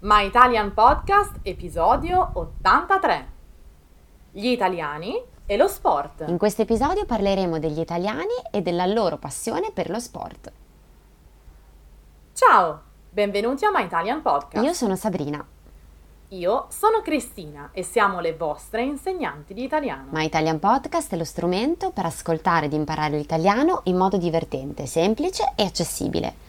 My Italian Podcast, episodio 83. Gli italiani e lo sport. In questo episodio parleremo degli italiani e della loro passione per lo sport. Ciao, benvenuti a My Italian Podcast. Io sono Sabrina. Io sono Cristina e siamo le vostre insegnanti di italiano. My Italian Podcast è lo strumento per ascoltare ed imparare l'italiano in modo divertente, semplice e accessibile.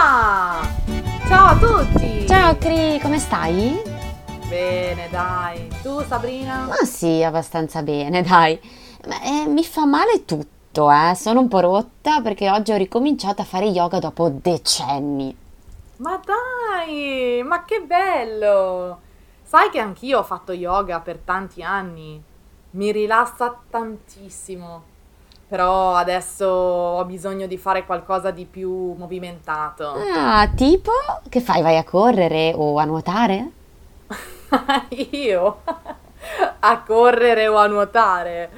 Là! Ciao a tutti! Ciao Cri, come stai? Bene, dai. Tu, Sabrina? Ma sì, abbastanza bene, dai. Ma, eh, mi fa male tutto, eh. Sono un po' rotta perché oggi ho ricominciato a fare yoga dopo decenni. Ma dai, ma che bello! Sai che anch'io ho fatto yoga per tanti anni. Mi rilassa tantissimo. Però adesso ho bisogno di fare qualcosa di più movimentato. Ah, tipo? Che fai? Vai a correre o a nuotare? Io? A correre o a nuotare?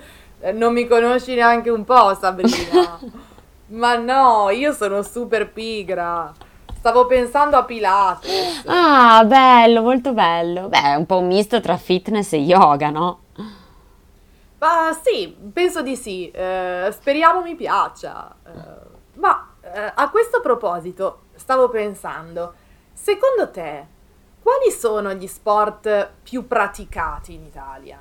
Non mi conosci neanche un po', Sabrina. Ma no, io sono super pigra. Stavo pensando a Pilates. Ah, bello, molto bello. Beh, è un po' un misto tra fitness e yoga, no? Ma sì, penso di sì. Eh, speriamo mi piaccia. Eh, ma eh, a questo proposito, stavo pensando, secondo te, quali sono gli sport più praticati in Italia?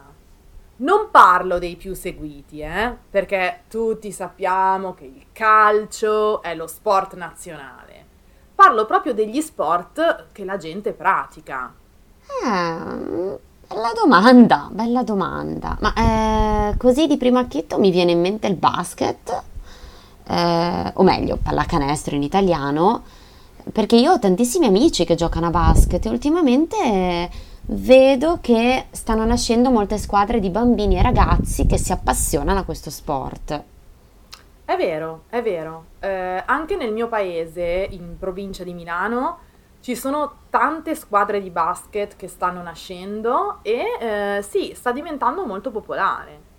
Non parlo dei più seguiti, eh, perché tutti sappiamo che il calcio è lo sport nazionale. Parlo proprio degli sport che la gente pratica. Eh, bella domanda, bella domanda. Ma eh, così di primo acchito mi viene in mente il basket, eh, o meglio, pallacanestro in italiano, perché io ho tantissimi amici che giocano a basket e ultimamente vedo che stanno nascendo molte squadre di bambini e ragazzi che si appassionano a questo sport. È vero, è vero. Eh, anche nel mio paese, in provincia di Milano, ci sono tante squadre di basket che stanno nascendo e eh, sì, sta diventando molto popolare.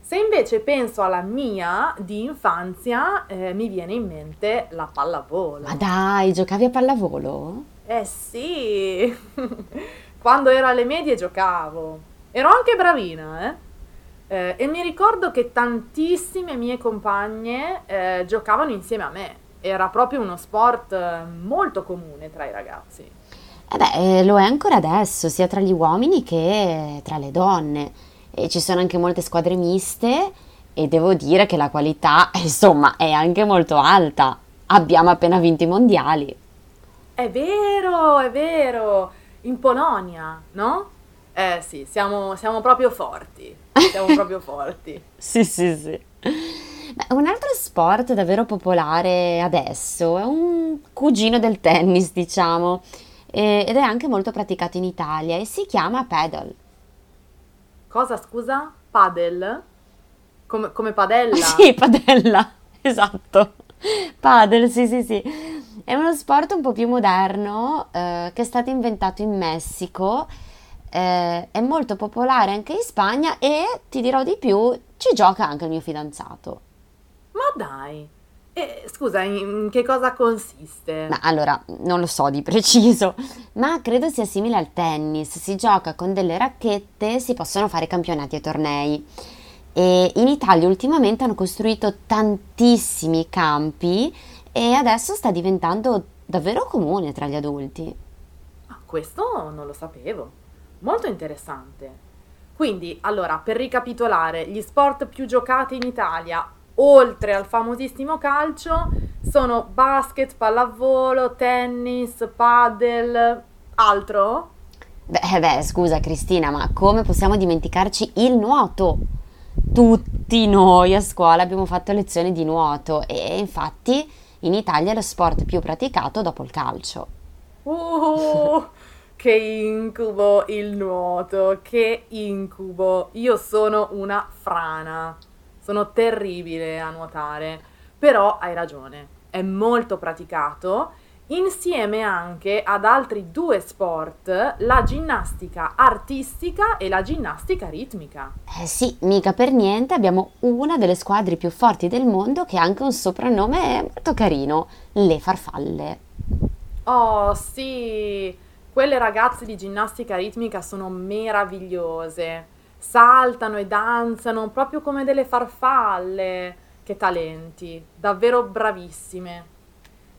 Se invece penso alla mia di infanzia, eh, mi viene in mente la pallavolo. Ma dai, giocavi a pallavolo? Eh sì, quando ero alle medie giocavo. Ero anche bravina, eh. Eh, e mi ricordo che tantissime mie compagne eh, giocavano insieme a me. Era proprio uno sport eh, molto comune tra i ragazzi. Eh beh, eh, lo è ancora adesso, sia tra gli uomini che tra le donne. E ci sono anche molte squadre miste e devo dire che la qualità, insomma, è anche molto alta. Abbiamo appena vinto i mondiali. È vero, è vero. In Polonia, no? Eh sì, siamo, siamo proprio forti. Siamo proprio forti. Sì, sì, sì. Beh, un altro sport davvero popolare adesso è un cugino del tennis, diciamo, ed è anche molto praticato in Italia e si chiama paddle. Cosa, scusa? Padel? Come, come padella? Sì, padella, esatto. Paddle, sì, sì, sì. È uno sport un po' più moderno eh, che è stato inventato in Messico, eh, è molto popolare anche in Spagna e ti dirò di più, ci gioca anche il mio fidanzato. Ma dai! E, scusa, in che cosa consiste? Ma allora, non lo so di preciso, ma credo sia simile al tennis. Si gioca con delle racchette, si possono fare campionati e tornei. E in Italia ultimamente hanno costruito tantissimi campi e adesso sta diventando davvero comune tra gli adulti. Ah, questo non lo sapevo. Molto interessante. Quindi, allora, per ricapitolare, gli sport più giocati in Italia, oltre al famosissimo calcio, sono basket, pallavolo, tennis, padel, altro? Beh, beh, scusa Cristina, ma come possiamo dimenticarci il nuoto? Tutti noi a scuola abbiamo fatto lezioni di nuoto e infatti In Italia è lo sport più praticato dopo il calcio. Uh, che incubo il nuoto, che incubo. Io sono una frana, sono terribile a nuotare, però hai ragione, è molto praticato insieme anche ad altri due sport, la ginnastica artistica e la ginnastica ritmica. Eh sì, mica per niente abbiamo una delle squadre più forti del mondo che ha anche un soprannome molto carino, le farfalle. Oh sì, quelle ragazze di ginnastica ritmica sono meravigliose, saltano e danzano proprio come delle farfalle. Che talenti, davvero bravissime.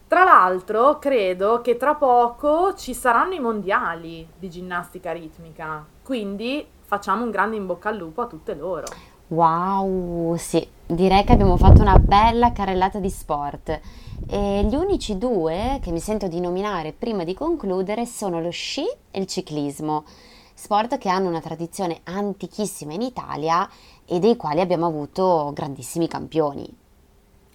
Tra l'altro, credo che tra poco ci saranno i mondiali di ginnastica ritmica, quindi facciamo un grande in bocca al lupo a tutte loro. Wow, sì, direi che abbiamo fatto una bella carrellata di sport. E gli unici due che mi sento di nominare prima di concludere sono lo sci e il ciclismo, sport che hanno una tradizione antichissima in Italia e dei quali abbiamo avuto grandissimi campioni.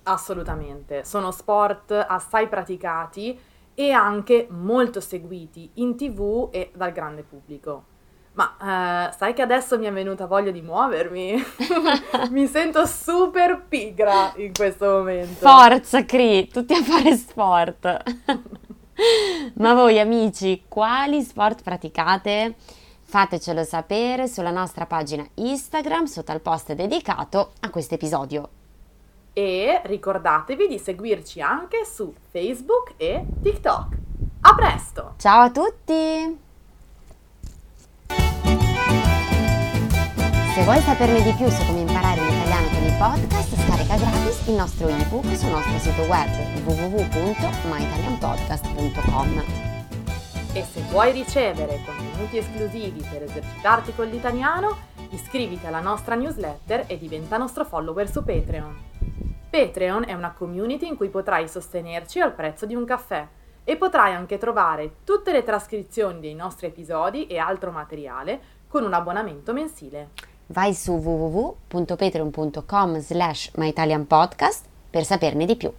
Assolutamente, sono sport assai praticati e anche molto seguiti in tv e dal grande pubblico. Ma eh, sai che adesso mi è venuta voglia di muovermi? mi sento super pigra in questo momento. Forza, Cri, tutti a fare sport. Ma voi amici, quali sport praticate? Fatecelo sapere sulla nostra pagina Instagram sotto al post dedicato a questo episodio e ricordatevi di seguirci anche su Facebook e TikTok. A presto! Ciao a tutti! Se vuoi saperne di più su come imparare l'italiano con il podcast, scarica gratis il nostro ebook sul nostro sito web www.myitalianpodcast.com. E se vuoi ricevere contenuti esclusivi per esercitarti con l'italiano, iscriviti alla nostra newsletter e diventa nostro follower su Patreon. Patreon è una community in cui potrai sostenerci al prezzo di un caffè e potrai anche trovare tutte le trascrizioni dei nostri episodi e altro materiale con un abbonamento mensile. Vai su www.patreon.com slash myitalianpodcast per saperne di più.